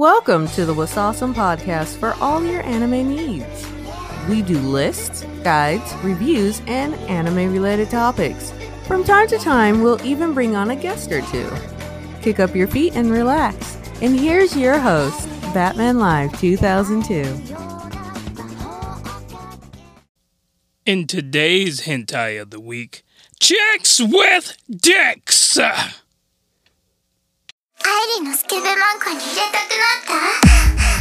Welcome to the What's Awesome podcast for all your anime needs. We do lists, guides, reviews, and anime related topics. From time to time, we'll even bring on a guest or two. Kick up your feet and relax. And here's your host, Batman Live 2002. In today's hentai of the week, chicks with dicks. 愛理のスケベマンコに入れたくなった？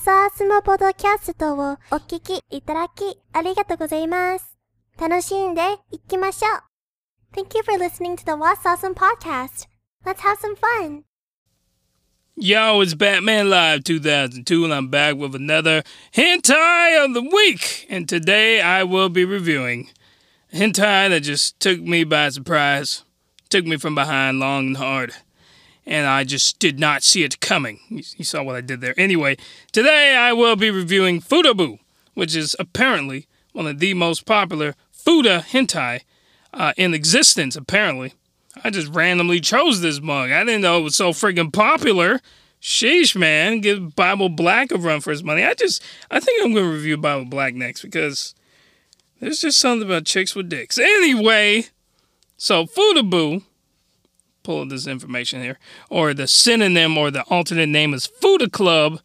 わさーすもポドキャストをお聞きいただきありがとうございます。楽しんでいきましょう。Thank you for listening to the What's Awesome podcast. Let's have some fun. Yo, it's Batman Live 2002, and I'm back with another hentai of the week. And today I will be reviewing a hentai that just took me by surprise, took me from behind long and hard, and I just did not see it coming. You, saw what I did there. Anyway, today I will be reviewing Futabu, which is apparently one of the most popular Futa hentai uh, in existence, apparently. I just randomly chose this mug. I didn't know it was so freaking popular. Sheesh, man. Give Bible Black a run for his money. I just, I think I'm going to review Bible Black next because there's just something about chicks with dicks. Anyway, so Futabu, pull this information here, or the synonym or the alternate name is Futa Club.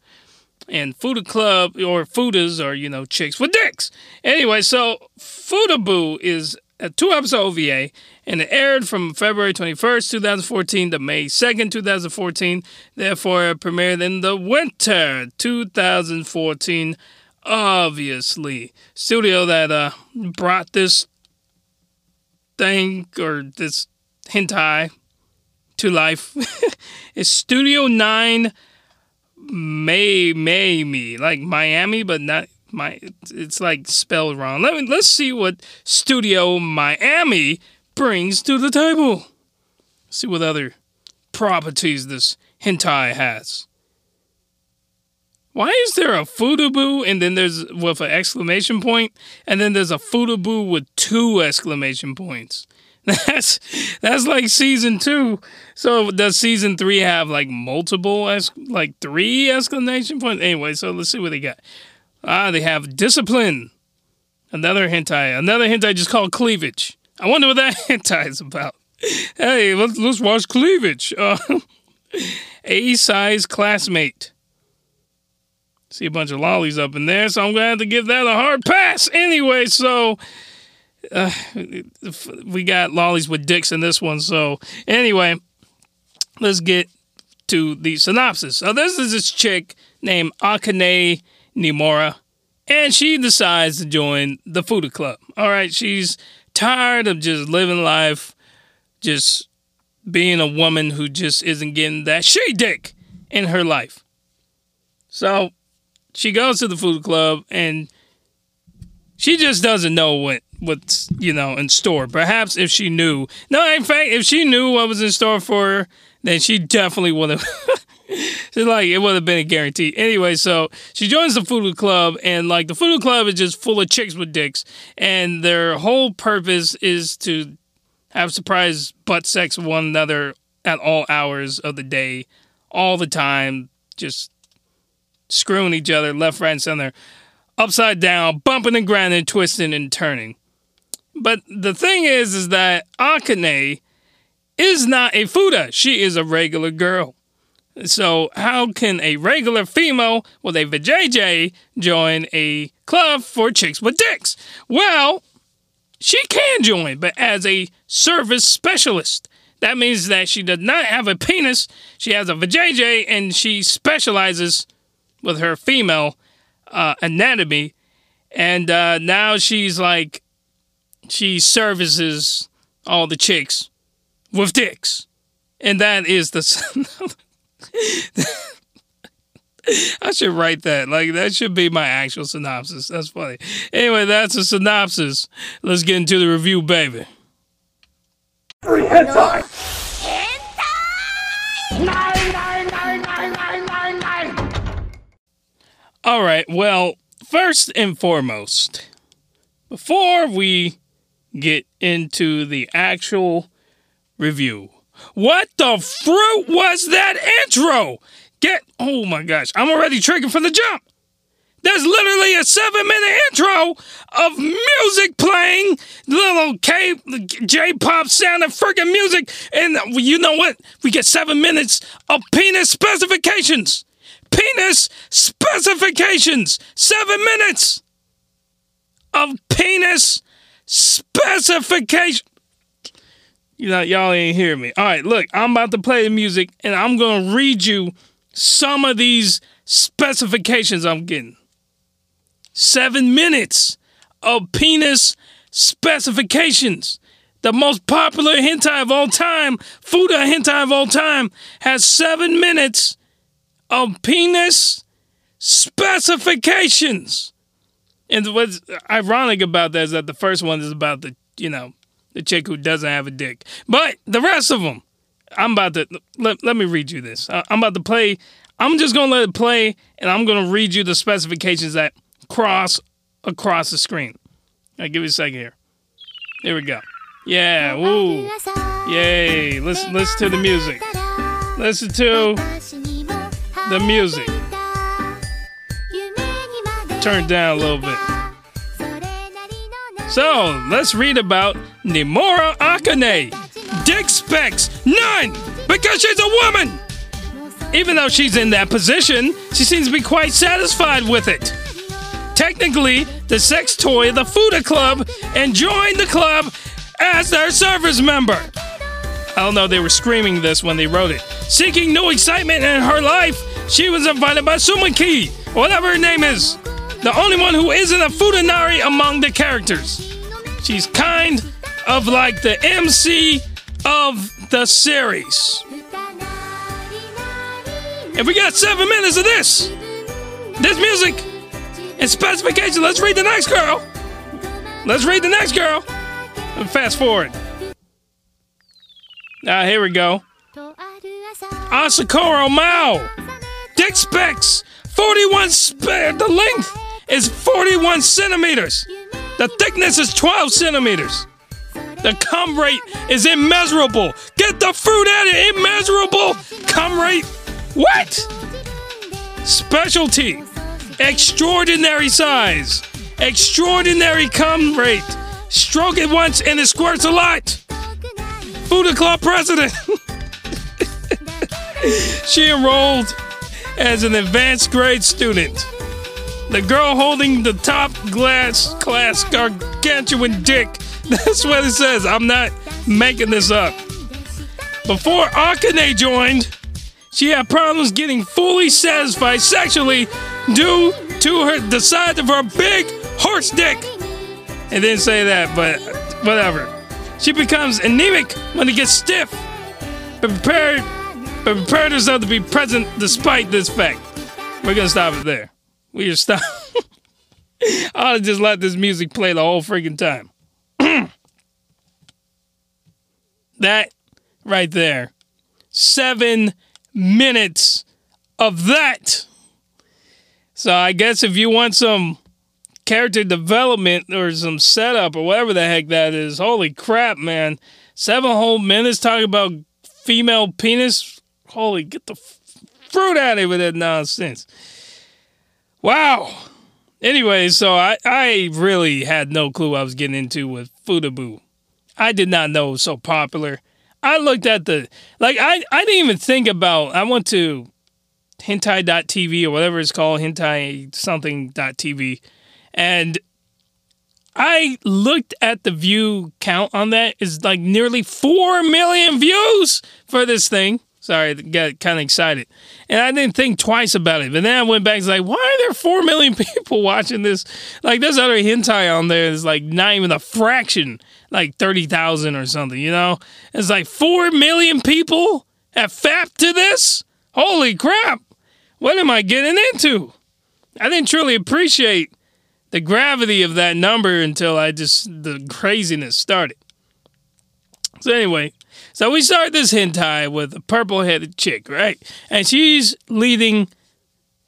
And Futa Club or Futas are, you know, chicks with dicks. Anyway, so Futabu is a two episode OVA and it aired from February 21st, 2014 to May 2nd, 2014. Therefore, it premiered in the winter 2014. Obviously, studio that uh, brought this thing or this hentai to life is Studio 9 May May me like Miami, but not my. It's like spelled wrong. Let me let's see what Studio Miami brings to the table. See what other properties this hentai has. Why is there a Futabu and then there's with an exclamation point and then there's a Futabu with two exclamation points? That's that's like season two. So does season three have like multiple like three exclamation points? Anyway, so let's see what they got. Ah, they have discipline. Another hentai. Another hentai just called cleavage. I wonder what that hentai is about. Hey, let's let's watch cleavage. Uh, a size classmate. See a bunch of lollies up in there, so I'm gonna have to give that a hard pass. Anyway, so uh, we got lollies with dicks in this one. So anyway, let's get to the synopsis. So this is this chick named Akane Nimora, and she decides to join the Futa Club. All right, she's tired of just living life, just being a woman who just isn't getting that she dick in her life. So she goes to the Futa Club and she just doesn't know what what's you know in store. Perhaps if she knew, no, in fact, if she knew what was in store for her, then she definitely would have. She's like it would have been a guarantee. Anyway, so she joins the Futa Club, and like the Futa Club is just full of chicks with dicks, and their whole purpose is to have surprise butt sex with one another at all hours of the day, all the time, just screwing each other left, right, and center, upside down, bumping and grinding, twisting and turning. But the thing is, is that Akane is not a Futa. She is a regular girl. So how can a regular female with a vajayjay join a club for chicks with dicks? Well, she can join, but as a service specialist. That means that she does not have a penis. She has a vajayjay, and she specializes with her female uh, anatomy, and uh, now she's like, she services all the chicks with dicks, and that is the. I should write that. Like that should be my actual synopsis. That's funny. Anyway, that's a synopsis. Let's get into the review, baby. All right. Well, first and foremost, before we get into the actual review, what the fruit was that intro? Get, oh my gosh, I'm already triggered from the jump. There's literally a seven minute intro of music playing, little K J pop sounding freaking music. And you know what? We get seven minutes of penis specifications. Penis specifications. Seven minutes of penis specification. You know, y'all ain't hear me. All right, look, I'm about to play the music and I'm going to read you some of these specifications I'm getting. Seven minutes of penis specifications. The most popular hentai of all time, Futa hentai of all time, has seven minutes of penis specifications. And what's ironic about that is that the first one is about the, you know, the chick who doesn't have a dick. But the rest of them, I'm about to let, let me read you this. I'm about to play. I'm just gonna let it play, and I'm gonna read you the specifications that cross across the screen. Right, give me a second here. Here we go. Yeah, woo, yay! Listen, listen to the music. Listen to the music. Turn down a little bit. So let's read about Nimora Akane. Dick specs none because she's a woman. Even though she's in that position, she seems to be quite satisfied with it. Technically, the sex toy of the Futa Club and joined the club as their service member. I don't know, they were screaming this when they wrote it. Seeking new excitement in her life, she was invited by Sumaki, whatever her name is, the only one who isn't a Futanari among the characters. She's kind of like the MC of the series. And we got seven minutes of this. This music and specification. Let's read the next girl. Let's read the next girl. And fast forward. Ah, here we go. Asakoro Mao. Dick specs 41 sp- the length is 41 centimeters. The thickness is 12 centimeters. The cum rate is immeasurable. Get the fruit out of it. Immeasurable cum rate. What? Specialty. Extraordinary size. Extraordinary cum rate. Stroke it once and it squirts a lot. Futa Club president. she enrolled as an advanced grade student. The girl holding the top glass class gargantuan dick. That's what it says. I'm not making this up. Before Akane joined, she had problems getting fully satisfied sexually due to her the size of her big horse dick. It didn't say that, but whatever. She becomes anemic when it gets stiff, prepared, but prepared herself to be present despite this fact. We're gonna stop it there. We just stop. I ought just let this music play the whole freaking time. that right there. Seven minutes of that. So I guess if you want some character development or some setup or whatever the heck that is, holy crap, man. Seven whole minutes talking about female penis. Holy, get the f- fruit out of here with that nonsense. Wow. Anyway, so I, I really had no clue I was getting into with Futabu. I did not know it was so popular. I looked at the like I, I didn't even think about I went to hentai.tv or whatever it's called, hentai something.tv, and I looked at the view count on that is like nearly four million views for this thing. Sorry, got kind of excited. And I didn't think twice about it. But then I went back and was like, why are there 4 million people watching this? Like, there's other hentai on there. It's like not even a fraction, like 30,000 or something, you know? It's like 4 million people have fapped to this? Holy crap. What am I getting into? I didn't truly appreciate the gravity of that number until I just, the craziness started. So, anyway, so we start this hentai with a purple headed chick, right? And she's leading,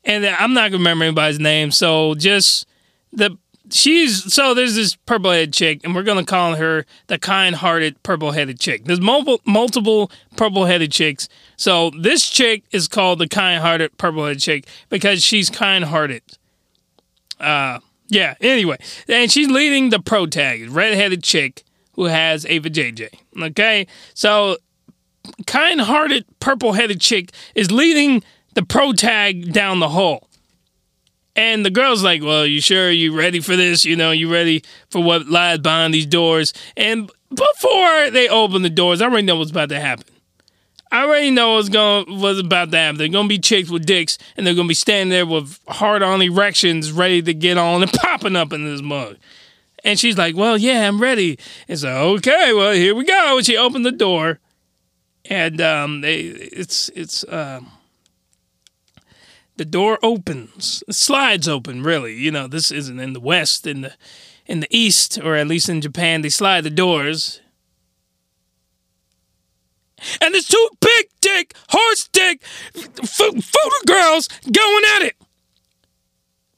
and I'm not gonna remember anybody's name, so just the she's so there's this purple headed chick, and we're gonna call her the kind hearted purple headed chick. There's multiple multiple purple headed chicks, so this chick is called the kind hearted purple headed chick because she's kind hearted. Uh, yeah. Anyway, and she's leading the pro tag, red headed chick who has Ava JJ. Okay, so kind-hearted, purple-headed chick is leading the pro tag down the hall. And the girl's like, Well, you sure you ready for this? You know, you ready for what lies behind these doors? And before they open the doors, I already know what's about to happen. I already know what's going was about to happen. They're gonna be chicks with dicks, and they're gonna be standing there with hard on erections, ready to get on and popping up in this mug. And she's like, Well, yeah, I'm ready. And so, okay, well, here we go. And she opened the door, and um, they, it's it's um, the door opens, it slides open. Really, you know, this isn't in the West. In the in the East, or at least in Japan, they slide the doors. And there's two big dick, horse dick, f- girls going at it.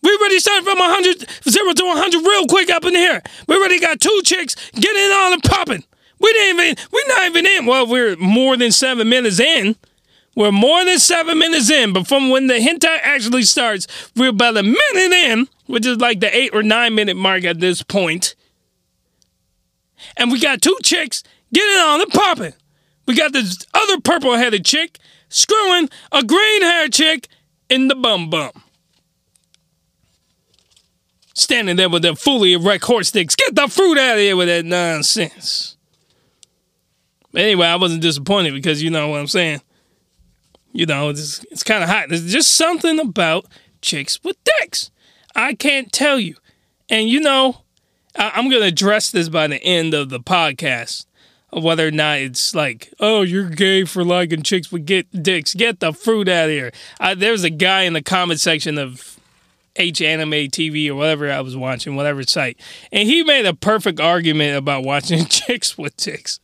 We already started from 100, 0 to 100 real quick up in here. We already got two chicks getting on and popping. We didn't even, we're not even in. Well, we're more than seven minutes in. We're more than seven minutes in, but from when the hentai actually starts, we're about a minute in, which is like the eight or nine minute mark at this point. And we got two chicks getting on and popping. We got this other purple headed chick screwing a green haired chick in the bum bum standing there with their fully erect horse sticks. Get the fruit out of here with that nonsense. Anyway, I wasn't disappointed because you know what I'm saying. You know, it's, it's kind of hot. There's just something about chicks with dicks. I can't tell you. And you know, I, I'm going to address this by the end of the podcast whether or not it's like, oh, you're gay for liking chicks with get dicks. Get the fruit out of here. I, there's a guy in the comment section of H Anime TV or whatever I was watching, whatever site. And he made a perfect argument about watching chicks with chicks.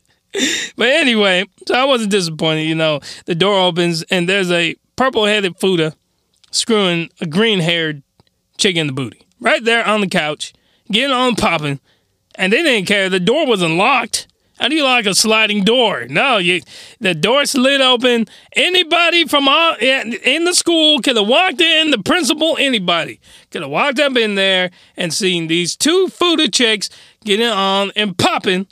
but anyway, so I wasn't disappointed. You know, the door opens and there's a purple headed Futa screwing a green haired chick in the booty right there on the couch, getting on popping. And they didn't care. The door wasn't locked. How do you lock a sliding door? No, you the door slid open. Anybody from all in the school could have walked in. The principal, anybody could have walked up in there and seen these two Futa chicks getting on and popping.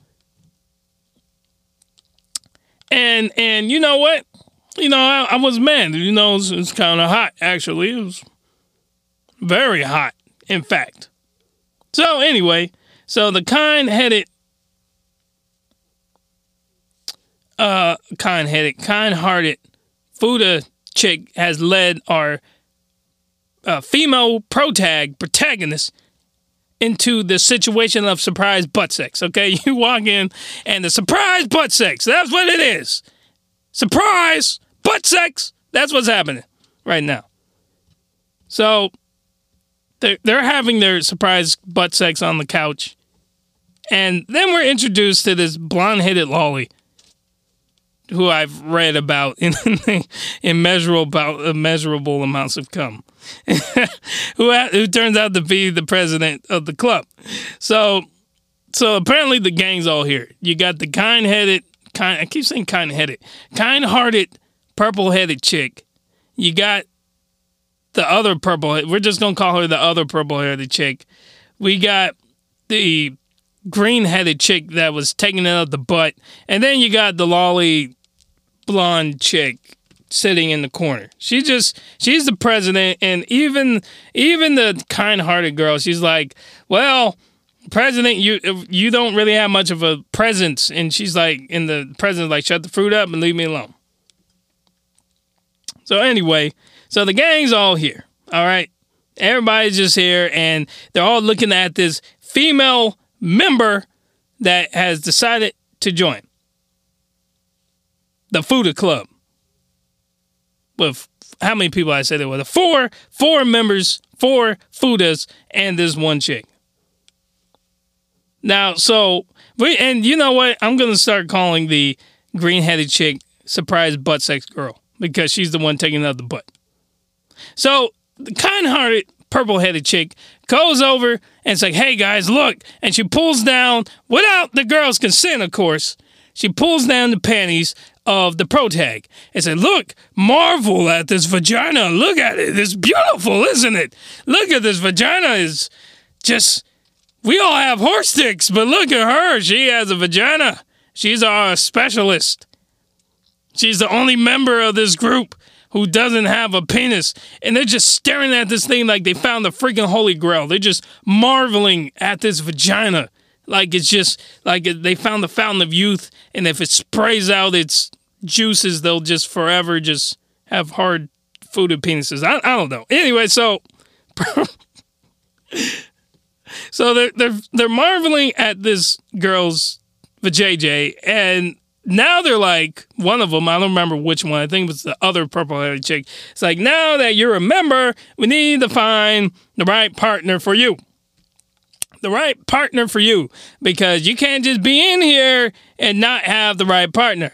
And and you know what? You know I, I was mad. You know it's, it's kind of hot. Actually, it was very hot. In fact. So anyway, so the kind-headed uh, kind-headed, kind-hearted Futa chick has led our uh, female protag protagonist into the situation of surprise butt sex. Okay, you walk in and the surprise butt sex. That's what it is. Surprise butt sex. That's what's happening right now. So they're they're having their surprise butt sex on the couch, and then we're introduced to this blonde-headed lolly who I've read about in immeasurable immeasurable uh, amounts of cum, who who turns out to be the president of the club. So, so apparently the gang's all here. You got the kind-headed, kind I keep saying kind-headed, kind-hearted, purple-headed chick. You got the other purple. We're just gonna call her the other purple-headed chick. We got the green headed chick that was taking it out the butt. And then you got the lolly blonde chick sitting in the corner. She just she's the president and even even the kind-hearted girl, she's like, "Well, president, you you don't really have much of a presence." And she's like and the president's like, "Shut the fruit up and leave me alone." So anyway, so the gang's all here. All right. Everybody's just here and they're all looking at this female member that has decided to join the Futa Club. With how many people I said there were? Four, four members, four Futas, and this one chick. Now, so we and you know what? I'm gonna start calling the green-headed chick surprise butt sex girl because she's the one taking out the butt. So the kind-hearted purple-headed chick goes over and it's like, "Hey guys, look!" And she pulls down without the girl's consent, of course. She pulls down the panties of the protag and said, "Look, marvel at this vagina. Look at it. It's beautiful, isn't it? Look at this vagina. Is just." We all have horse dicks, but look at her. She has a vagina. She's our specialist. She's the only member of this group who doesn't have a penis. And they're just staring at this thing like they found the freaking Holy Grail. They're just marveling at this vagina. Like it's just like they found the fountain of youth. And if it sprays out its juices, they'll just forever just have hard fooded penises. I, I don't know. Anyway, so. So they're they're they're marveling at this girl's vajayjay, and now they're like one of them. I don't remember which one. I think it was the other purple-haired chick. It's like now that you're a member, we need to find the right partner for you. The right partner for you because you can't just be in here and not have the right partner.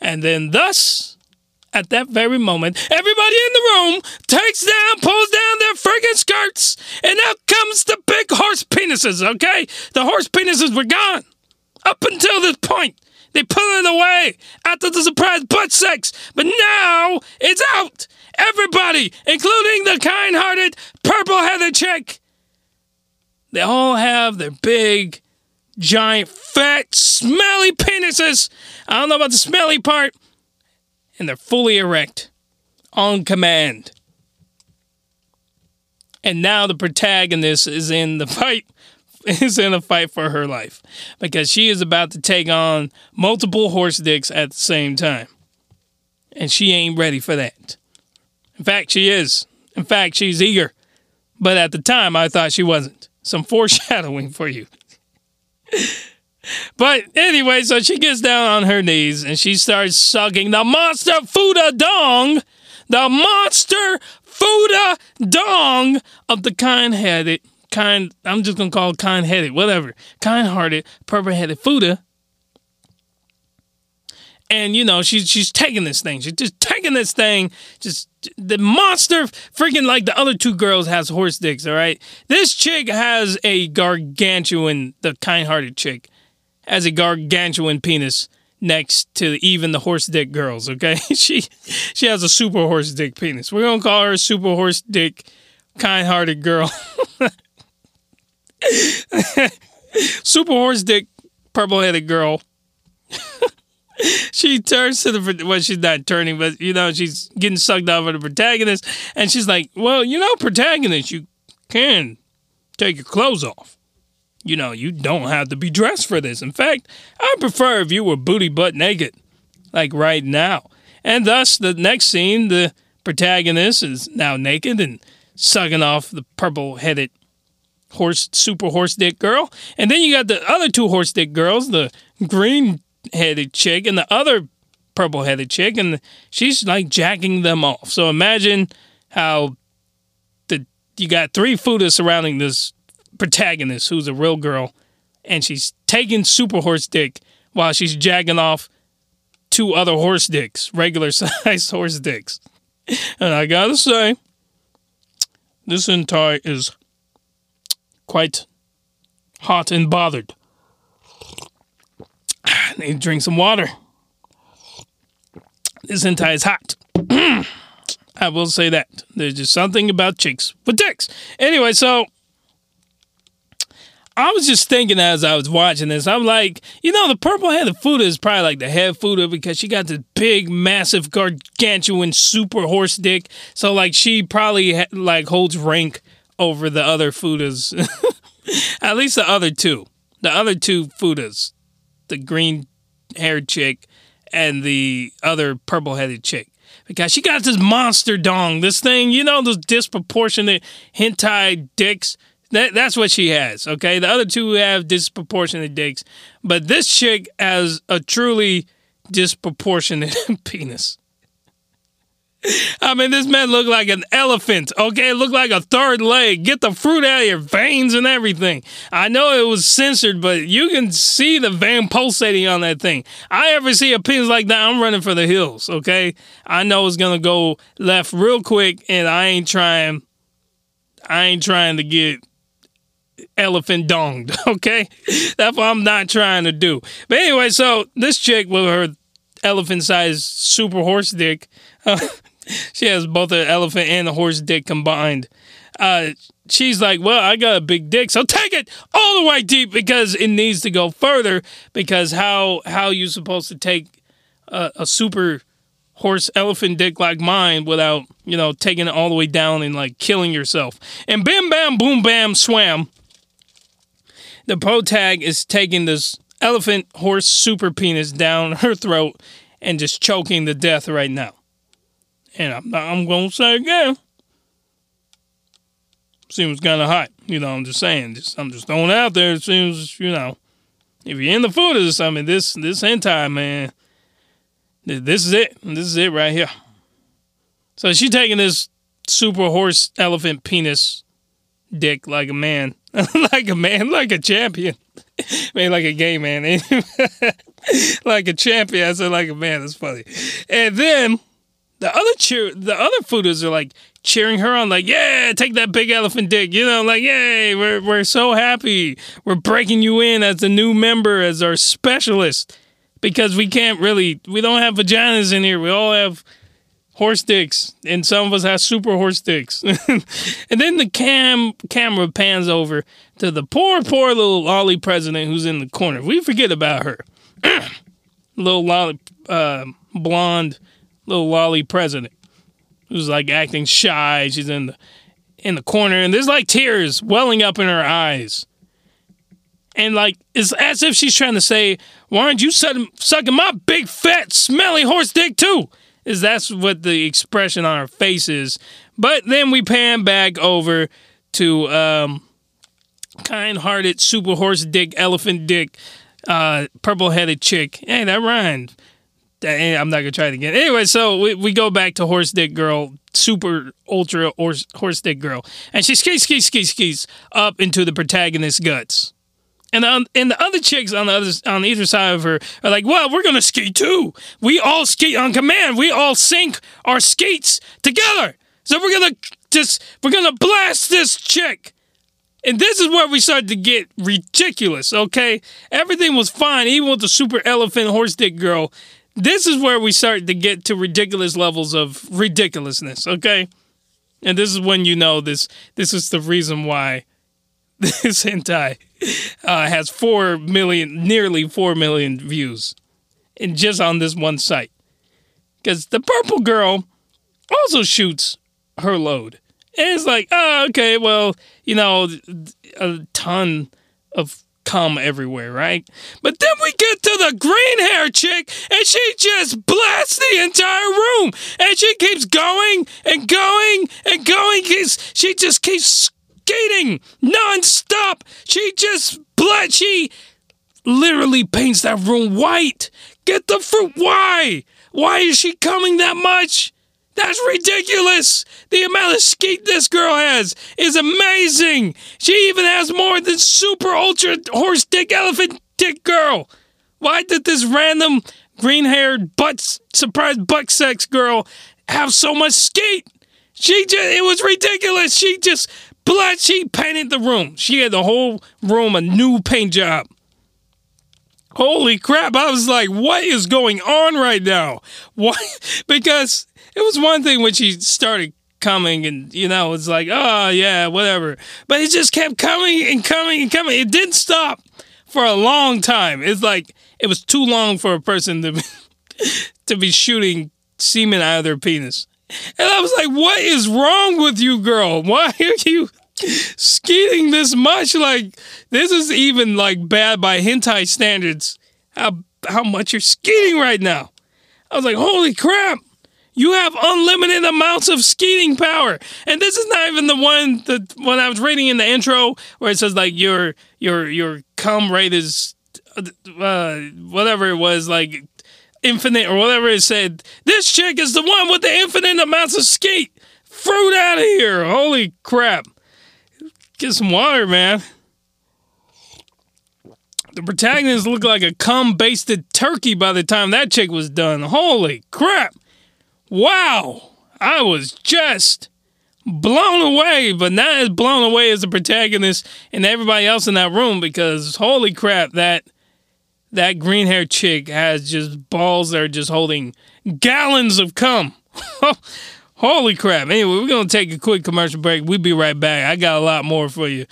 And then thus at that very moment, everybody in the room takes down, pulls down their friggin' skirts, and out comes the big horse penises, okay? The horse penises were gone. Up until this point, they put it away after the surprise butt sex, but now it's out. Everybody, including the kind hearted, purple headed chick, they all have their big, giant, fat, smelly penises. I don't know about the smelly part, and they're fully erect on command. And now the protagonist is in the fight is in a fight for her life because she is about to take on multiple horse dicks at the same time. And she ain't ready for that. In fact, she is. In fact, she's eager. But at the time, I thought she wasn't. Some foreshadowing for you. But anyway, so she gets down on her knees and she starts sucking the monster Futa dong, the monster Futa dong of the kind headed, kind, I'm just gonna call kind headed, whatever, kind hearted, purple headed Futa. And you know, she's she's taking this thing. She's just taking this thing. Just the monster freaking like the other two girls has horse dicks, all right? This chick has a gargantuan, the kind hearted chick has a gargantuan penis next to even the horse dick girls. Okay, she she has a super horse dick penis. We're gonna call her super horse dick, kind hearted girl. super horse dick, purple headed girl. she turns to the well, she's not turning, but you know she's getting sucked off by the protagonist, and she's like, "Well, you know, protagonist, you can take your clothes off." You know, you don't have to be dressed for this. In fact, I prefer if you were booty butt naked, like right now. And thus, the next scene, the protagonist is now naked and sucking off the purple headed horse, super horse dick girl. And then you got the other two horse dick girls, the green headed chick and the other purple headed chick, and she's like jacking them off. So imagine how the you got three futas surrounding this protagonist who's a real girl, and she's taking super horse dick while she's jacking off two other horse dicks, regular sized horse dicks. And I gotta say, this hentai is quite hot and bothered. I need to drink some water. This hentai is hot. I will say that. There's just something about chicks with dicks. Anyway, so I was just thinking as I was watching this, I'm like, you know, the purple headed Futa is probably like the head Futa because she got this big, massive, gargantuan, super horse dick. So like, she probably like holds rank over the other Futas, at least the other two, the other two Futas, the green haired chick and the other purple headed chick. because she got this monster dong, this thing, you know, those disproportionate hentai dicks. That, that's what she has, okay? The other two have disproportionate dicks, but this chick has a truly disproportionate penis. I mean, this man looked like an elephant. Okay, looked like a third leg. Get the fruit out of your veins and everything. I know it was censored, but you can see the vein pulsating on that thing. I ever see a penis like that, I'm running for the hills. Okay, I know it's gonna go left real quick, and I ain't trying. I ain't trying to get elephant donged. Okay, that's what I'm not trying to do. But anyway, so this chick with her elephant-sized super horse dick. Uh, she has both an elephant and a horse dick combined. Uh, she's like, Well, I got a big dick, so take it all the way deep because it needs to go further. Because how how you supposed to take a, a super horse elephant dick like mine without you know taking it all the way down and like killing yourself? And bam, bam, boom, bam, swam. The pro tag is taking this elephant horse super penis down her throat and just choking to death right now. And I'm, I'm going to say again, seems kind of hot. You know, I'm just saying. Just, I'm just throwing out there. It seems, you know, if you're in the food or something, this this hentai man, this is it. This is it right here. So she's taking this super horse elephant penis dick like a man, like a man, like a champion. I like a gay man, like a champion. I said like a man. That's funny. And then the other cheer, the other fooders are like cheering her on, like, "Yeah, take that big elephant dick," you know, like, "Yay, we're we're so happy, we're breaking you in as a new member, as our specialist, because we can't really, we don't have vaginas in here. We all have horse dicks, and some of us have super horse dicks." and then the cam camera pans over to the poor, poor little lolly president who's in the corner. We forget about her, little lolly, uh, blonde little lolly president who's like acting shy. She's in the in the corner, and there's like tears welling up in her eyes. And like it's as if she's trying to say, "Why aren't you sucking, sucking my big fat smelly horse dick too?" Is that's what the expression on her face is. But then we pan back over to um, kind-hearted super horse dick, elephant dick, uh, purple-headed chick. Hey, that rhymed. I'm not gonna try it again. Anyway, so we, we go back to horse dick girl, super ultra horse horse dick girl, and she skis skis skis skis up into the protagonist's guts. And the, and the other chicks on the other on either side of her are like, "Well, we're gonna ski too. We all ski on command. We all sync our skates together. So we're gonna just we're gonna blast this chick." And this is where we started to get ridiculous. Okay, everything was fine, even with the super elephant horse dick girl this is where we start to get to ridiculous levels of ridiculousness, okay? And this is when you know this this is the reason why this hentai uh, has 4 million nearly 4 million views and just on this one site. Cuz the purple girl also shoots her load. And it's like, oh, okay, well, you know, a ton of cum everywhere, right? But then we get to the green hair chick and she just blasts the entire room. And she keeps going and going and going. She just keeps skating nonstop. She just blast. She literally paints that room white. Get the fruit. Why? Why is she coming that much? That's ridiculous. The amount of skeet this girl has is amazing. She even has more than super ultra horse dick elephant dick girl. Why did this random green haired butt surprise butt sex girl have so much skeet? She just it was ridiculous. She just blood she painted the room. She had the whole room a new paint job. Holy crap, I was like, what is going on right now? Why because it was one thing when she started coming and you know it's like oh yeah whatever. But it just kept coming and coming and coming. It didn't stop for a long time. It's like it was too long for a person to be, to be shooting semen out of their penis. And i was like what is wrong with you girl? Why are you skeeting this much? Like this is even like bad by hentai standards how how much you're skeeting right now. I was like holy crap You have unlimited amounts of skeeting power, and this is not even the one that when I was reading in the intro where it says like your your your cum rate is uh, whatever it was like infinite or whatever it said. This chick is the one with the infinite amounts of skeet. Fruit out of here! Holy crap! Get some water, man. The protagonist looked like a cum basted turkey by the time that chick was done. Holy crap! Wow! I was just blown away, but not as blown away as the protagonist and everybody else in that room because holy crap, that that green haired chick has just balls that are just holding gallons of cum. holy crap. Anyway, we're gonna take a quick commercial break. We'll be right back. I got a lot more for you.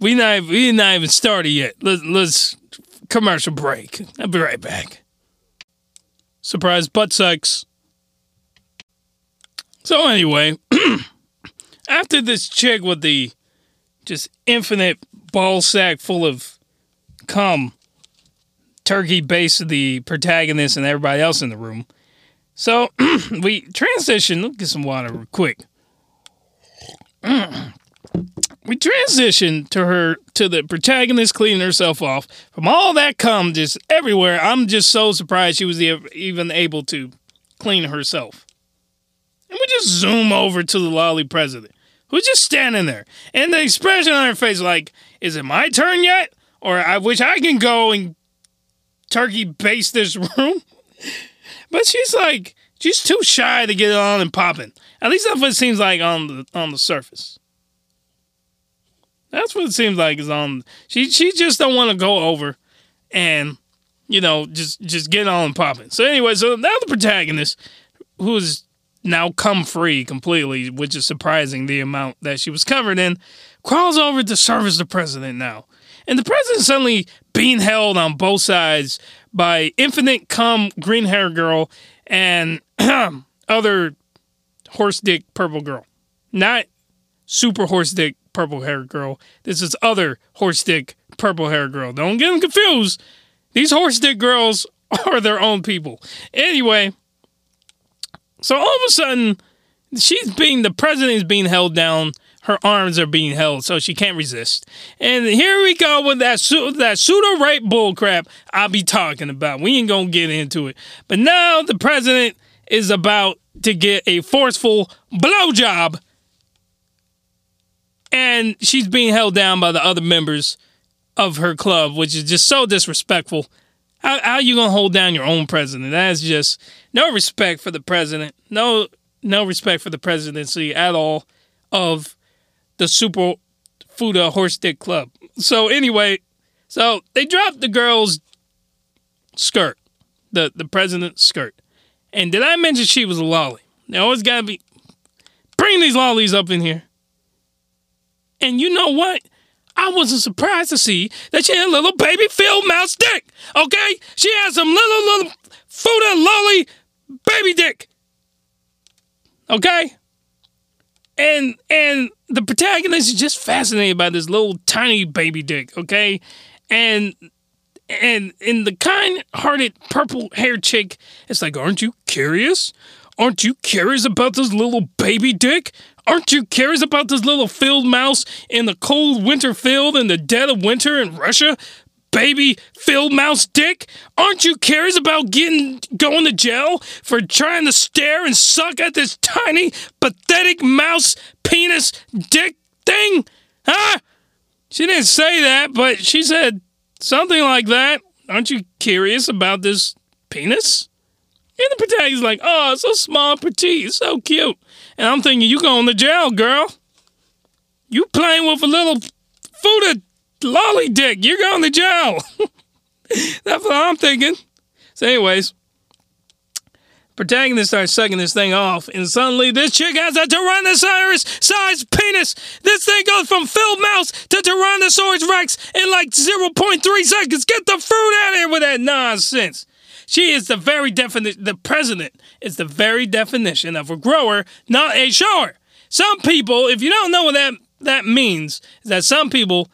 We not we not even started yet. Let's let's commercial break. I'll be right back. Surprise butt sex. So anyway, after this chick with the just infinite ball sack full of cum, turkey base of the protagonist and everybody else in the room. So we transition. Let's get some water real quick. we transition to her to the protagonist cleaning herself off from all that cum just everywhere. I'm just so surprised she was even able to clean herself. And we just zoom over to the lolly president, who's just standing there. And the expression on her face, like, is it my turn yet? Or I wish I can go and turkey base this room. But she's like, she's too shy to get on and popping. At least that's what it seems like on the on the surface. That's what it seems like is on. She she just don't want to go over, and you know just just get on and popping. So anyway, so now the protagonist, who's now come free completely, which is surprising the amount that she was covered in, crawls over to service the president now. And the president suddenly being held on both sides by infinite cum green hair girl and other horse dick purple girl. Not super horse dick purple hair girl. This is other horse dick purple hair girl. Don't get them confused. These horse dick girls are their own people. Anyway, so all of a sudden, she's being the president is being held down. Her arms are being held, so she can't resist. And here we go with that that pseudo rape bullcrap I'll be talking about. We ain't gonna get into it. But now the president is about to get a forceful blowjob, and she's being held down by the other members of her club, which is just so disrespectful. How how you gonna hold down your own president? That's just no respect for the president. No no respect for the presidency at all of the Super Futa Horse Dick Club. So anyway, so they dropped the girl's skirt, the the president's skirt. And did I mention she was a lolly? They always gotta be bring these lollies up in here. And you know what? I wasn't surprised to see that she had a little baby field mouse dick. Okay? She has some little, little Futa lolly baby dick. Okay? And and the protagonist is just fascinated by this little tiny baby dick, okay? And and in the kind-hearted purple-haired chick, it's like, aren't you curious? Aren't you curious about this little baby dick? Aren't you curious about this little field mouse in the cold winter field in the dead of winter in Russia? Baby field mouse dick? Aren't you curious about getting going to jail for trying to stare and suck at this tiny, pathetic mouse penis dick thing? Huh? She didn't say that, but she said something like that. Aren't you curious about this penis? And the protagonist's like, oh, so small, petite, so cute. And I'm thinking, you going to jail, girl. You playing with a little Futa lolly dick. You're going to jail. That's what I'm thinking. So, anyways, protagonist starts sucking this thing off, and suddenly this chick has a Tyrannosaurus sized penis. This thing goes from filled mouse to Tyrannosaurus Rex in like 0.3 seconds. Get the fruit out of here with that nonsense. She is the very definition, the president is the very definition of a grower, not a shower. Some people, if you don't know what that, that means, is that some people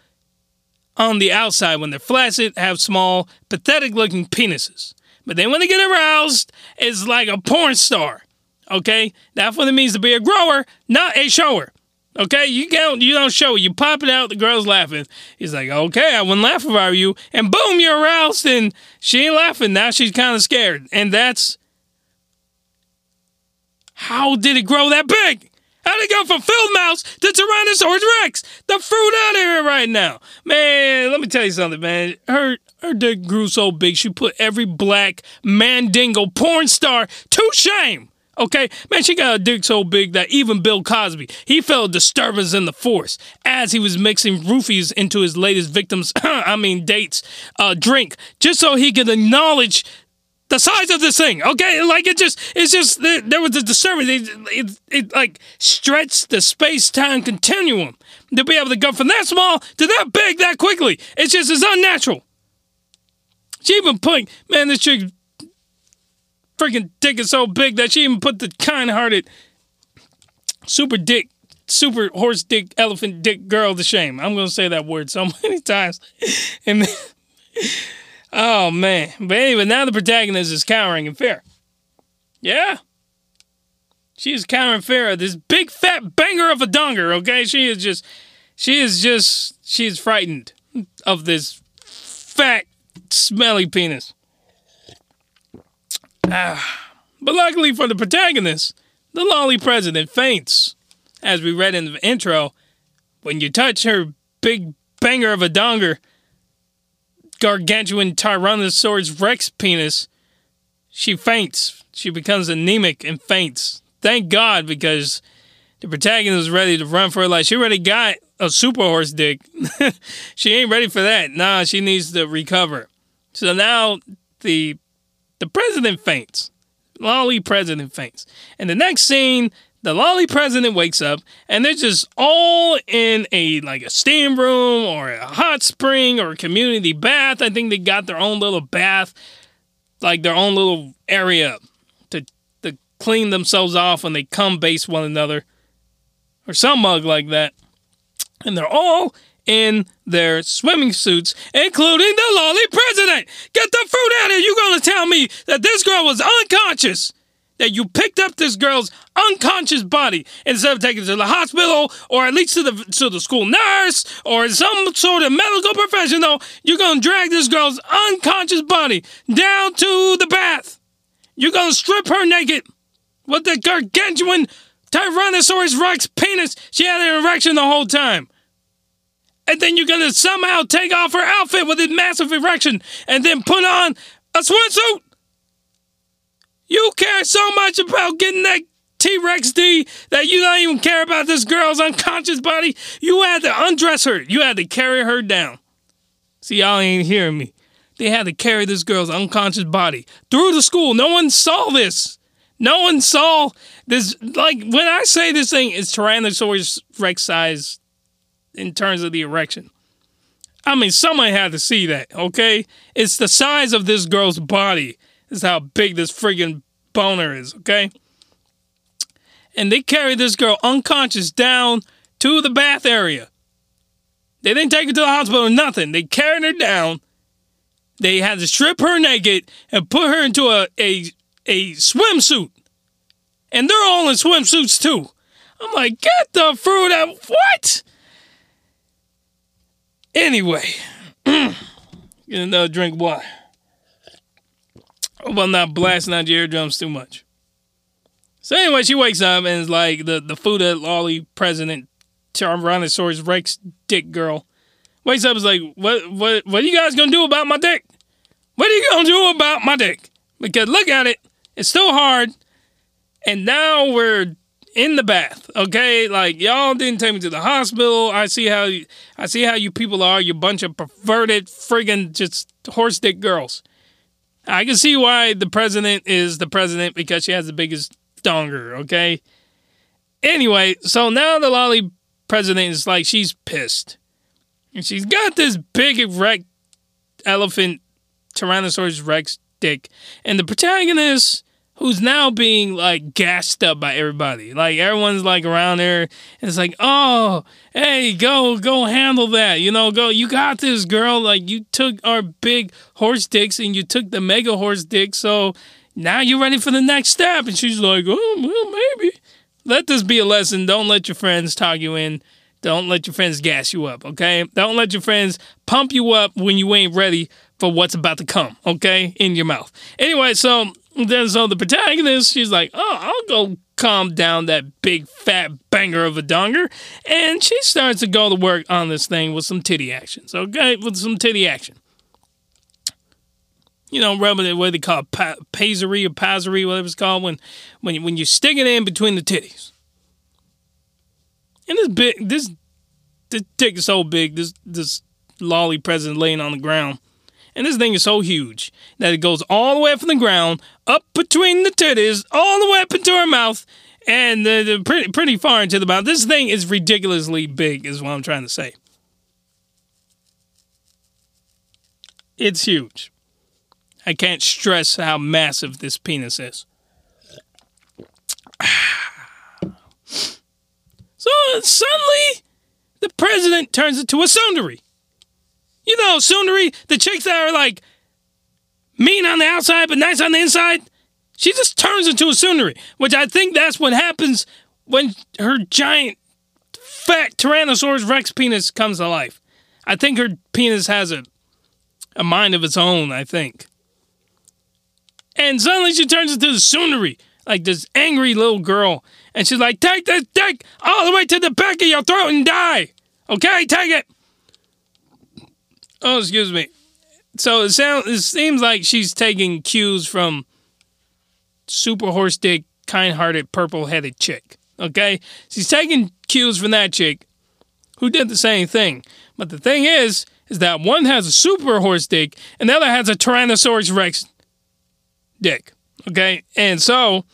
on the outside, when they're flaccid, have small, pathetic looking penises. But then when they get aroused, it's like a porn star. Okay, that's what it means to be a grower, not a shower. Okay, you don't you don't show. it. You pop it out. The girl's laughing. He's like, okay, I wouldn't laugh if I were you. And boom, you're aroused, and she ain't laughing. Now she's kind of scared, and that's how did it grow that big? How did it go from field mouse to Tyrannosaurus Rex? The fruit out of here right now, man. Let me tell you something, man. Her her dick grew so big she put every black mandingo porn star to shame. Okay, man, she got a dick so big that even Bill Cosby he felt a disturbance in the force as he was mixing roofies into his latest victims, I mean dates, uh, drink, just so he could acknowledge the size of this thing. Okay, like it just, it's just there, was a disturbance. It, it, it like stretched the space time continuum to be able to go from that small to that big that quickly. It's just it's unnatural. She even put, man, this chick freaking dick is so big that she even put the kind-hearted super dick, super horse dick, elephant dick girl to shame. I'm gonna say that word so many times, and. Oh man. But anyway, now the protagonist is cowering in fear. Yeah. She is cowering in fear of this big fat banger of a donger, okay? She is just she is just she is frightened of this fat, smelly penis. Ah. But luckily for the protagonist, the lolly president faints. As we read in the intro, when you touch her big banger of a donger, gargantuan Tyrannosaurus Rex penis, she faints. She becomes anemic and faints. Thank God, because the protagonist is ready to run for her life. She already got a super horse dick. she ain't ready for that. Nah, she needs to recover. So now the the president faints. Lolly president faints. And the next scene, the lolly president wakes up and they're just all in a like a steam room or a hot spring or a community bath. I think they got their own little bath, like their own little area to to clean themselves off when they come base one another. Or some mug like that. And they're all in their swimming suits, including the lolly president. Get the fruit out of here. You gonna tell me that this girl was unconscious? that you picked up this girl's unconscious body instead of taking it to the hospital or at least to the to the school nurse or some sort of medical professional, you're gonna drag this girl's unconscious body down to the bath. You're gonna strip her naked with the gargantuan Tyrannosaurus Rex penis. She had an erection the whole time. And then you're gonna somehow take off her outfit with a massive erection and then put on a swimsuit you care so much about getting that T Rex D that you don't even care about this girl's unconscious body. You had to undress her. You had to carry her down. See, y'all ain't hearing me. They had to carry this girl's unconscious body through the school. No one saw this. No one saw this. Like, when I say this thing is Tyrannosaurus Rex size in terms of the erection, I mean, someone had to see that, okay? It's the size of this girl's body is how big this friggin' boner is, okay? And they carried this girl unconscious down to the bath area. They didn't take her to the hospital or nothing. They carried her down. They had to strip her naked and put her into a, a, a swimsuit. And they're all in swimsuits too. I'm like, get the fruit out. What? Anyway, get another drink of water. Hope I'm not blasting out your eardrums too much. So anyway, she wakes up and is like the the Futa Lolly president Tyrannosaurus Rex dick girl. Wakes up is like, what what what are you guys gonna do about my dick? What are you gonna do about my dick? Because look at it, it's still hard, and now we're in the bath. Okay, like y'all didn't take me to the hospital. I see how you, I see how you people are. You bunch of perverted friggin' just horse dick girls. I can see why the president is the president because she has the biggest donger, okay? Anyway, so now the lolly president is like, she's pissed. And she's got this big erect elephant Tyrannosaurus Rex dick. And the protagonist who's now being like gassed up by everybody. Like everyone's like around there and it's like, "Oh, hey, go go handle that. You know, go you got this girl. Like you took our big horse dicks and you took the mega horse dick, so now you're ready for the next step. And she's like, oh, well, maybe. Let this be a lesson. Don't let your friends talk you in. Don't let your friends gas you up, okay? Don't let your friends pump you up when you ain't ready for what's about to come, okay? In your mouth. Anyway, so then so the protagonist, she's like, oh, I'll go calm down that big fat banger of a donger. And she starts to go to work on this thing with some titty actions, okay? With some titty action you know, rubbing it, what they call pa- paisery or pasery, whatever it's called, when, when, you, when you stick it in between the titties. And this big, this, this dick is so big, this, this lolly president laying on the ground. And this thing is so huge that it goes all the way up from the ground, up between the titties, all the way up into her mouth, and uh, pretty, pretty far into the mouth. This thing is ridiculously big, is what I'm trying to say. It's huge. I can't stress how massive this penis is. So suddenly, the president turns into a tsundere. You know, tsundere, the chicks that are like mean on the outside but nice on the inside. She just turns into a tsundere, which I think that's what happens when her giant, fat Tyrannosaurus Rex penis comes to life. I think her penis has a, a mind of its own, I think. And suddenly she turns into the tsundere, like this angry little girl. And she's like, take this dick all the way to the back of your throat and die. Okay, take it. Oh, excuse me. So it sounds it seems like she's taking cues from super horse dick, kind hearted, purple headed chick. Okay? She's taking cues from that chick who did the same thing. But the thing is, is that one has a super horse dick and the other has a Tyrannosaurus Rex dick. Okay? And so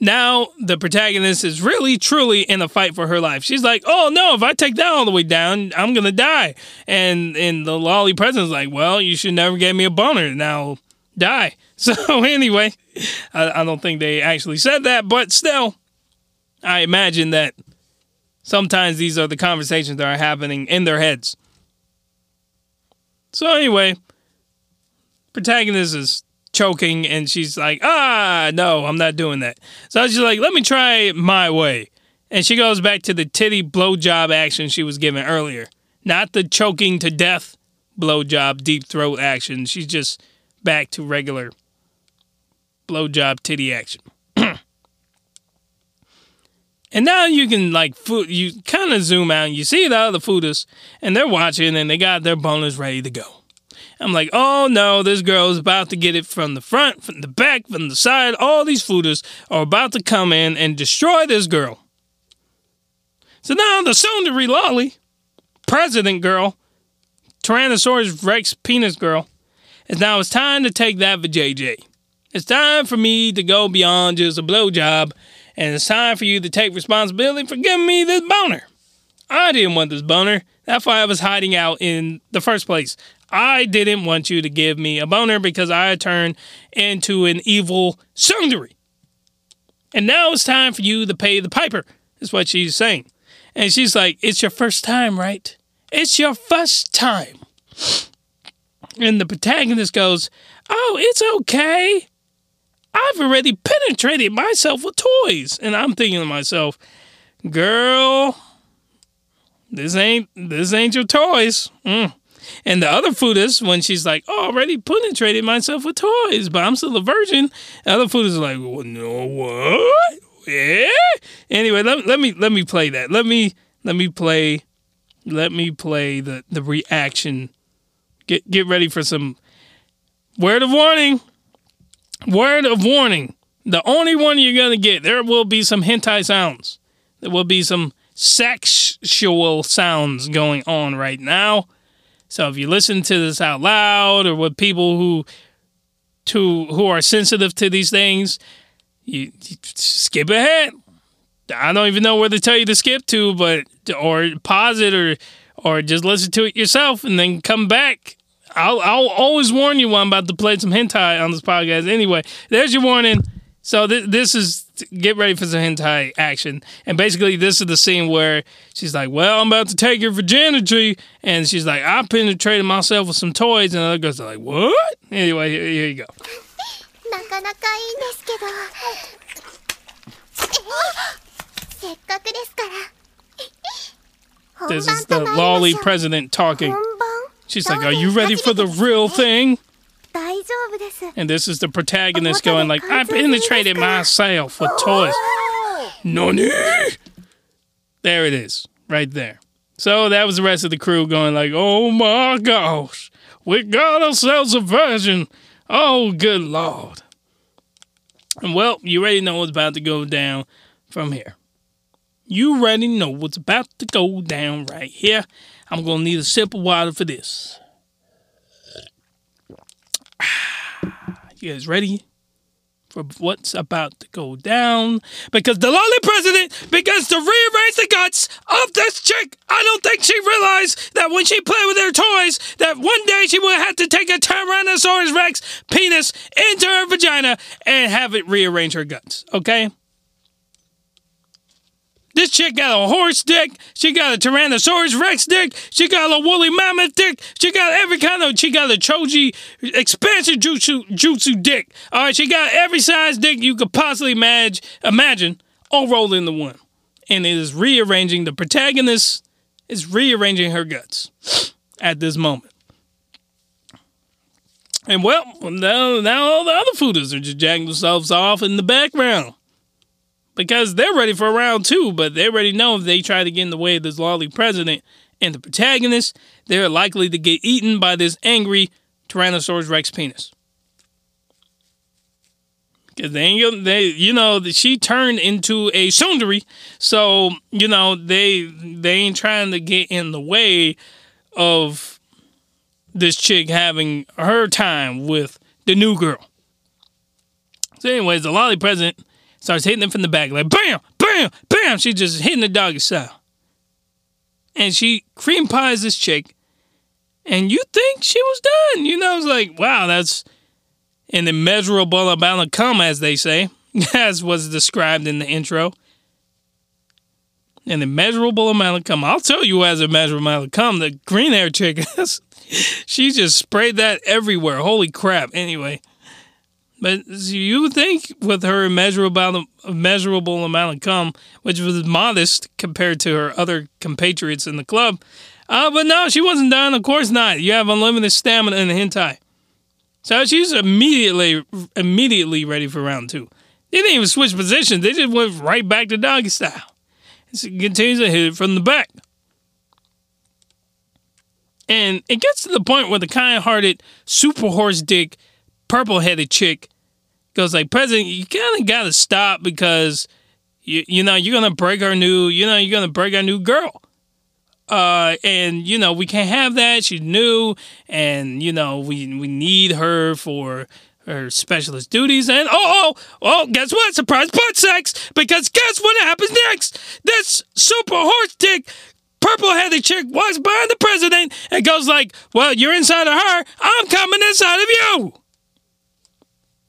now the protagonist is really truly in a fight for her life. She's like, "Oh no, if I take that all the way down, I'm going to die." And and the lolly president's like, "Well, you should never give me a boner. Now die." So anyway, I, I don't think they actually said that, but still I imagine that sometimes these are the conversations that are happening in their heads. So anyway, protagonist is choking and she's like, ah, no, I'm not doing that. So I was just like, let me try my way. And she goes back to the titty blowjob action she was given earlier, not the choking to death blowjob deep throat action. She's just back to regular blowjob titty action. and now you can like food, you kind of zoom out and you see the other futas and they're watching and they got their bonus ready to go. I'm like, oh no, this girl is about to get it from the front, from the back, from the side. All these futas are about to come in and destroy this girl. So now the tsundere lolly, president girl, Tyrannosaurus Rex penis girl, is now it's time to take that for JJ. It's time for me to go beyond just a blowjob, and it's time for you to take responsibility for giving me this boner. I didn't want this boner. That's why I was hiding out in the first place. I didn't want you to give me a boner because I turned into an evil tsundere. And now it's time for you to pay the piper, is what she's saying. And she's like, It's your first time, right? It's your first time. And the protagonist goes, Oh, it's okay. I've already penetrated myself with toys. And I'm thinking to myself, Girl, this ain't this ain't your toys. Mm. And the other foodist, when she's like, oh, already penetrated myself with toys, but I'm still a virgin. The other foodist is like, well, no, what? Yeah. Anyway, let, let me let me play that. Let me let me play let me play the the reaction. Get get ready for some word of warning. Word of warning. The only one you're gonna get. There will be some hentai sounds. There will be some sexual sounds going on right now. So if you listen to this out loud or with people who to who are sensitive to these things, you, you skip ahead. I don't even know where to tell you to skip to, but or pause it or or just listen to it yourself and then come back. I'll I'll always warn you I'm about to play some hentai on this podcast. Anyway, there's your warning. So th- this is get ready for some hentai action. And basically, this is the scene where she's like, "Well, I'm about to take your virginity," and she's like, "I penetrated myself with some toys," and the other girls are like, "What?" Anyway, here, here you go. なかなかいいんですけどせっかくですから本 This 番 is と the なりま lolly しょう president talking. 本番 She's like, "Are you ready for the real thing?" And this is the protagonist oh, going like, I've penetrated myself for toys. Oh! Nani? There it is, right there. So that was the rest of the crew going like, oh my gosh, we got ourselves a virgin. Oh, good lord. And well, you already know what's about to go down from here. You already know what's about to go down right here. I'm going to need a sip of water for this. Guys ready? for what's about to go down because the lolly president begins to rearrange the guts of this chick. I don't think she realized that when she played with her toys, that one day she would have to take a Tyrannosaurus Rex penis into her vagina and have it rearrange her guts. Okay? This chick got a horse dick. She got a Tyrannosaurus Rex dick. She got a woolly mammoth dick. She got every kind of. She got a Choji expansion jutsu, jutsu dick. All right, she got every size dick you could possibly imagine, imagine all rolled into one. And it is rearranging the protagonist is rearranging her guts at this moment. And well, now, now all the other futas are just jacking themselves off in the background because they're ready for round two, but they already know if they try to get in the way of this lolly president and the protagonist, they're likely to get eaten by this angry Tyrannosaurus Rex penis. Because they they, you know, she turned into a tsundere, so you know they they ain't trying to get in the way of this chick having her time with the new girl. So, anyways, the lolly president starts hitting him from the back, like bam, bam, bam. She's just hitting the doggy style. And she cream pies this chick, and you think she was done. You know, it's like, wow, that's an immeasurable amount of cum, as they say, as was described in the intro. An immeasurable amount of cum. I'll tell you as a immeasurable amount of cum, the green hair chick, she just sprayed that everywhere. Holy crap. Anyway. But you would think with her immeasurable, immeasurable amount of cum, which was modest compared to her other compatriots in the club, uh, but no, she wasn't done. Of course not. You have unlimited stamina in the hentai. So she's immediately immediately ready for round two. They didn't even switch positions. They just went right back to doggy style. And She continues to hit it from the back. And it gets to the point where the kind-hearted super horse dick purple-headed chick goes like, President, you kind of got to stop because you you know you're gonna break our new you know you're gonna break our new girl. Uh, and you know we can't have that. She's new, and you know we we need her for her specialist duties. And oh oh oh, guess what? Surprise butt sex! Because guess what happens next? This super horse dick. Purple headed chick walks behind the president and goes like, Well, you're inside of her, I'm coming inside of you.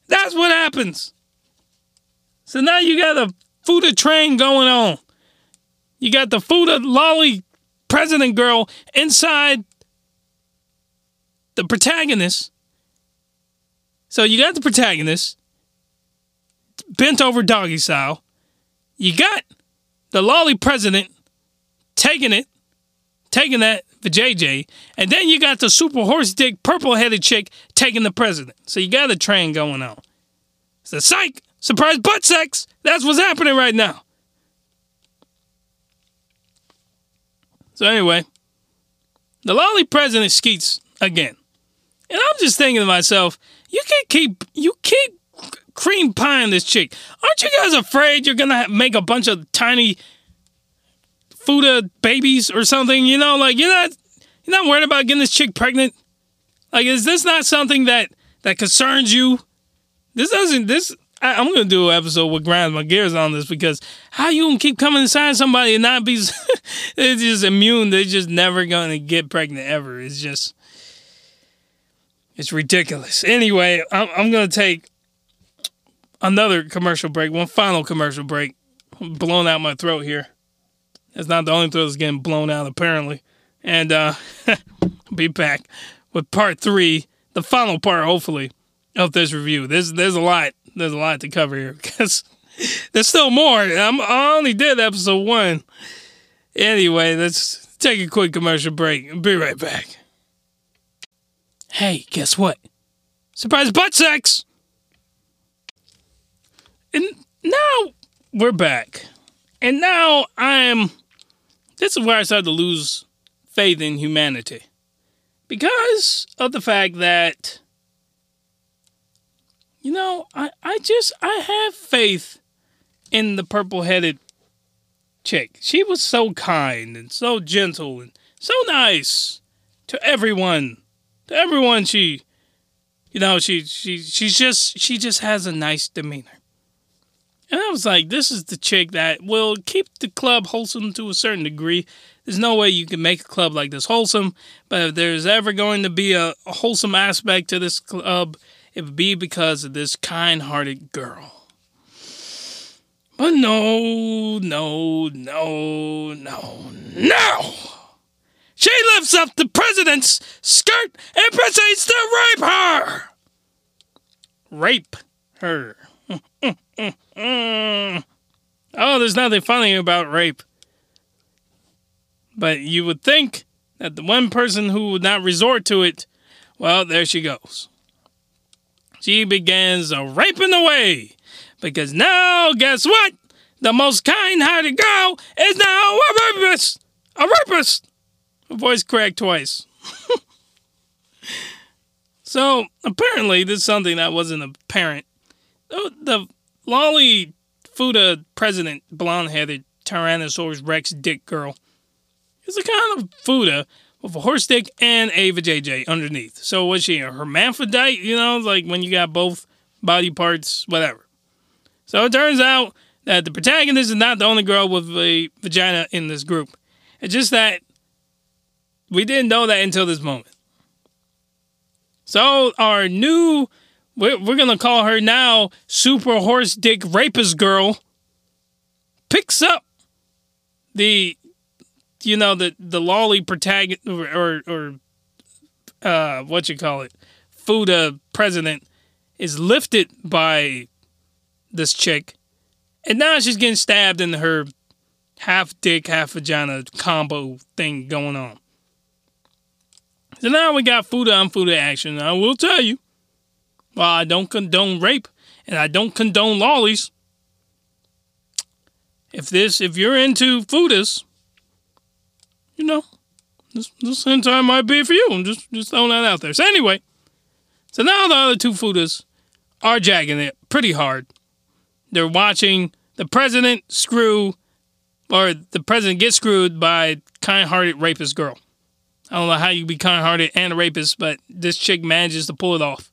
That's what happens. So now you got a Futa train going on. You got the Futa lolly president girl inside the protagonist. So you got the protagonist bent over doggy style. You got the lolly president taking it, taking that for JJ, and then you got the super horse dick purple headed chick taking the president. So you got a train going on. It's the psych surprise butt sex. That's what's happening right now. So anyway, the lolly president skeets again, and I'm just thinking to myself, you can't keep you keep cream pieing this chick. Aren't you guys afraid you're gonna make a bunch of tiny Futa babies or something? You know, like you're not you're not worried about getting this chick pregnant. Like, is this not something that that concerns you? This doesn't. This I, am gonna do an episode with grind my gears on this because how you gonna keep coming inside somebody and not be? they're just immune. They're just never gonna get pregnant ever. It's just. It's ridiculous. Anyway, I'm, I'm gonna take another commercial break. One final commercial break. I'm blowing out my throat here. That's not the only throat that's getting blown out apparently. And uh be back with part three, the final part, hopefully, of this review. There's there's a lot. There's a lot to cover here because there's still more. I'm, I only did episode one. Anyway, let's take a quick commercial break. Be right back. Hey, guess what? Surprise butt sex! And now we're back. And now I'm. This is where I started to lose faith in humanity. Because of the fact that. You know, I, I just. I have faith in the purple headed chick. She was so kind and so gentle and so nice to everyone. To everyone she you know, she she she's just she just has a nice demeanor. And I was like, this is the chick that will keep the club wholesome to a certain degree. There's no way you can make a club like this wholesome, but if there's ever going to be a, wholesome aspect to this club, it would be because of this kind hearted girl. But no, no, no, no, no! She lifts up the president's skirt and proceeds to rape her! Rape her. oh, there's nothing funny about rape. But you would think that the one person who would not resort to it, well, there she goes. She begins a raping away. Because now, guess what? The most kind hearted girl is now a rapist! A rapist! Her voice cracked twice. so, apparently, this is something that wasn't apparent. The Lolly Futa president, blonde headed Tyrannosaurus Rex dick girl, is a kind of Futa with a horse dick and a vajayjay underneath. So, was she a hermaphrodite? You know, like when you got both body parts, whatever. So, it turns out that the protagonist is not the only girl with a vagina in this group. It's just that we didn't know that until this moment. So our new, we're, we're gonna call her now Super Horse Dick Rapist Girl, picks up the, you know the the lolly protagonist or or, or uh what you call it, Futa president is lifted by this chick, and now she's getting stabbed in her half dick half vagina combo thing going on. So now we got Futa on Futa action. I will tell you, while I don't condone rape and I don't condone lollies, if this, if you're into Futas, you know, this this hentai might be for you. I'm just just throwing that out there. So anyway, so now the other two Futas are jagging it pretty hard. They're watching the president screw, or the president get screwed by kind-hearted rapist girl. I don't know how you be kind hearted and a rapist, but this chick manages to pull it off.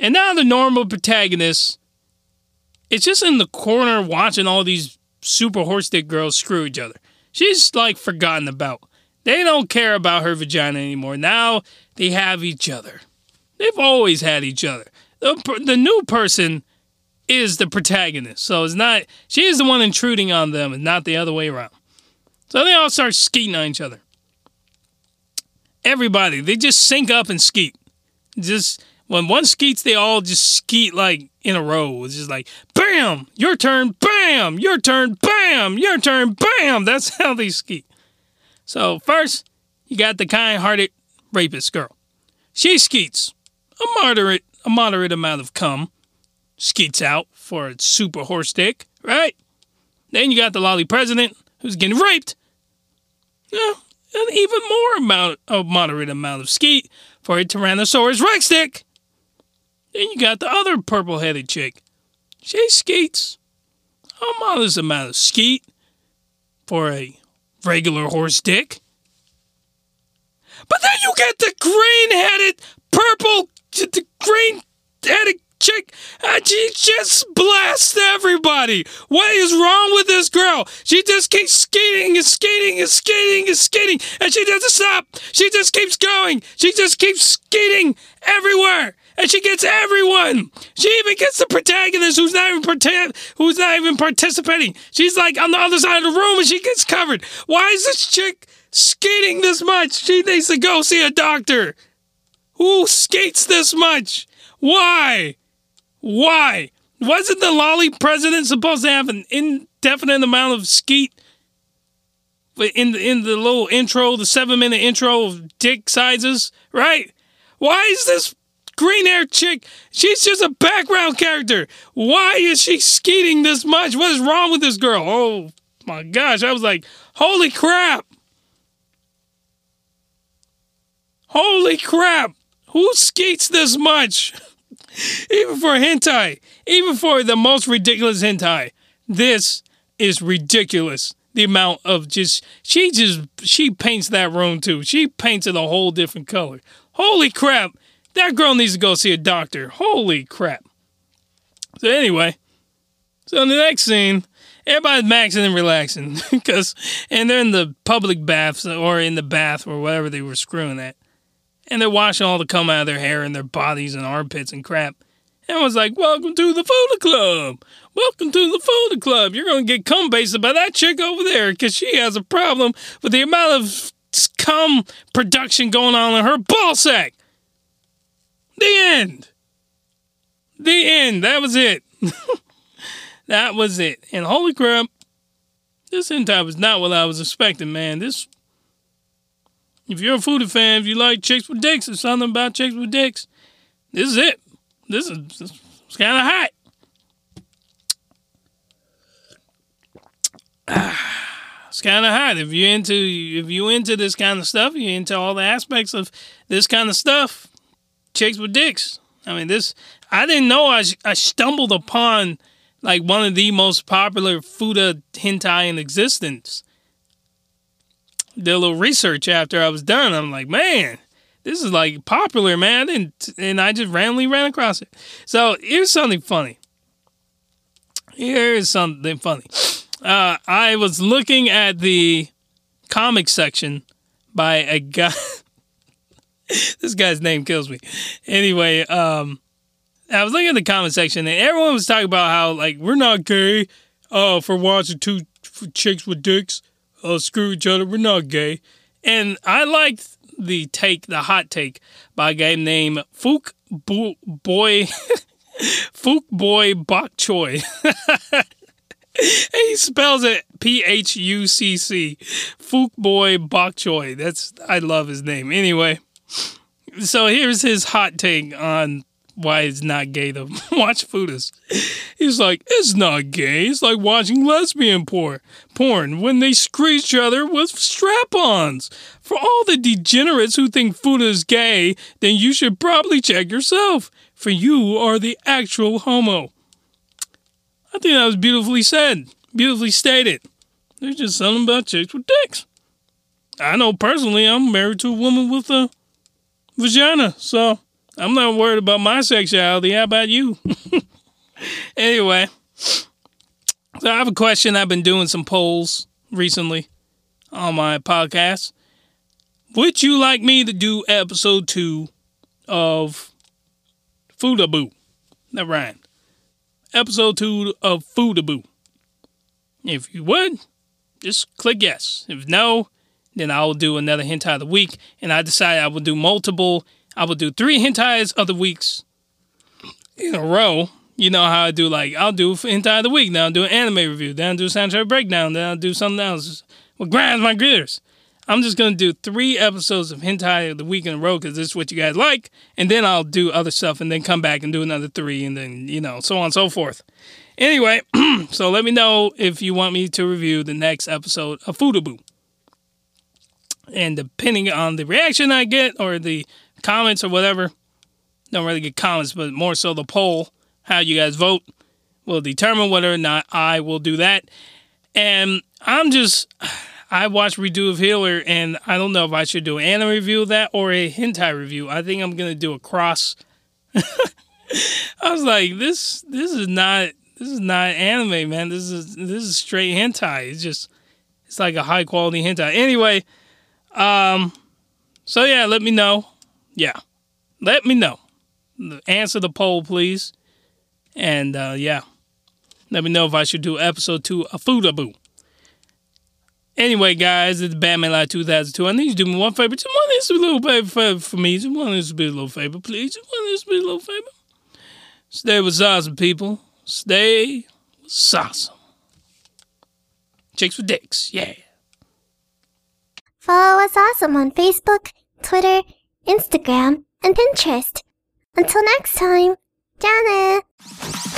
And now the normal protagonist is just in the corner watching all these super horse dick girls screw each other. She's like forgotten about. They don't care about her vagina anymore. Now they have each other. They've always had each other. The, the new person is the protagonist. So it's not, she is the one intruding on them and not the other way around. So they all start skeeting on each other everybody. They just sync up and skeet. Just when one skeets, they all just skeet like in a row. It's just like bam, your turn, bam, your turn, bam, your turn, bam. That's how they skeet. So first, you got the kind-hearted rapist girl. She skeets a moderate, a moderate amount of cum. Skeets out for a super horse dick, right? Then you got the lolly president who's getting raped. Yeah, an even more amount of moderate amount of skeet for a Tyrannosaurus Rex dick. Then you got the other purple-headed chick. She skeets a modest amount of skeet for a regular horse dick. But then you get the green-headed, purple, the green-headed chick, and she just blasts everybody. What is wrong with this girl? She just keeps skating and skating and skating and skating, and she doesn't stop. She just keeps going. She just keeps skating everywhere. And she gets everyone. She even gets the protagonist who's not even who's not even participating. She's like on the other side of the room and she gets covered. Why is this chick skating this much? She needs to go see a doctor. Who skates this much? Why? Why? Wasn't the lolly president supposed to have an indefinite amount of skeet in the in the little intro, the seven minute intro of dick sizes, right? Why is this green haired chick? She's just a background character. Why is she skeeting this much? What is wrong with this girl? Oh my gosh! I was like, holy crap! Holy crap! Who skates this much? even for hentai, even for the most ridiculous hentai, this is ridiculous. The amount of just she just she paints that room too. She paints it a whole different color. Holy crap! That girl needs to go see a doctor. Holy crap! So anyway, so in the next scene, everybody's maxing and relaxing because, and they're in the public baths or in the bath or whatever they were screwing at and they're washing all the cum out of their hair and their bodies and armpits and crap. And I was like, Welcome to the Foodie Club. Welcome to the Foodie Club. You're going to get cum basted by that chick over there because she has a problem with the amount of cum production going on in her ball sack. The end. The end. That was it. that was it. And holy crap, this hentai was not what I was expecting, man. This if you're a foodie fan, if you like chicks with dicks or something about chicks with dicks, this is it. This is it's kind of hot. It's kind of hot. If you're into if you into this kind of stuff, you're into all the aspects of this kind of stuff. Chicks with dicks. I mean, this I didn't know I I stumbled upon like one of the most popular futa hentai in existence did a little research after I was done. I'm like, man, this is like popular, man. And and I just randomly ran across it. So here's something funny. Here's something funny. Uh, I was looking at the comic section by a guy. this guy's name kills me. Anyway, um, I was looking at the comment section and everyone was talking about how like we're not gay uh, for watching two chicks with dicks uh, screw each other. We're not gay. And I liked the take, the hot take by a guy named Fook Bo- Boy, Fook Boy Bok Choi. he spells it P H U C C. Fook Boy Bok Choi. That's I love his name. Anyway, so here's his hot take on why it's not gay to watch foodies. He's like, it's not gay. It's like watching lesbian porn, porn when they screw each other with strap-ons. For all the degenerates who think food is gay, then you should probably check yourself, for you are the actual homo. I think that was beautifully said, beautifully stated. There's just something about chicks with dicks. I know personally I'm married to a woman with a vagina, so I'm not worried about my sexuality. How about you? anyway, so I have a question. I've been doing some polls recently on my podcast. Would you like me to do episode two of Futabu? That rhymed. Episode two of Futabu. If you would, just click yes. If no, then I will do another hentai of the week. And I decided I will do multiple I will do three hentais of the weeks in a row. You know how I do like I'll do hentai of the week, then I'll do an anime review, then I'll do a soundtrack breakdown, then I'll do something else. What grinds my gears. I'm just gonna do three episodes of hentai of the week in a row because this is what you guys like, and then I'll do other stuff and then come back and do another three, and then you know so on and so forth. Anyway, so let me know if you want me to review the next episode of Futabu. And depending on the reaction I get or the comments or whatever. Don't really get comments, but more so the poll, how you guys vote, will determine whether or not I will do that. And I'm just, I watched Redo of Healer, and I don't know if I should do an anime review of that or a hentai review. I think I'm gonna do a cross. I was like, this, this is not, this is not anime, man. This is this is straight hentai. It's just, it's like a high quality hentai. Anyway, um, so yeah, let me know yeah, let me know. Answer the poll, please. And uh, yeah, let me know if I should do episode two of Futabu. Anyway, guys, it's Batman Live 2002. I need you to do me one favor. Just one this little favor for, me. Just one this little favor, please. Just one this little favor. Stay with awesome people. Stay with awesome. Chicks with dicks. Yeah. Follow us awesome on Facebook, Twitter, Instagram, and Pinterest. Until next time, Janet!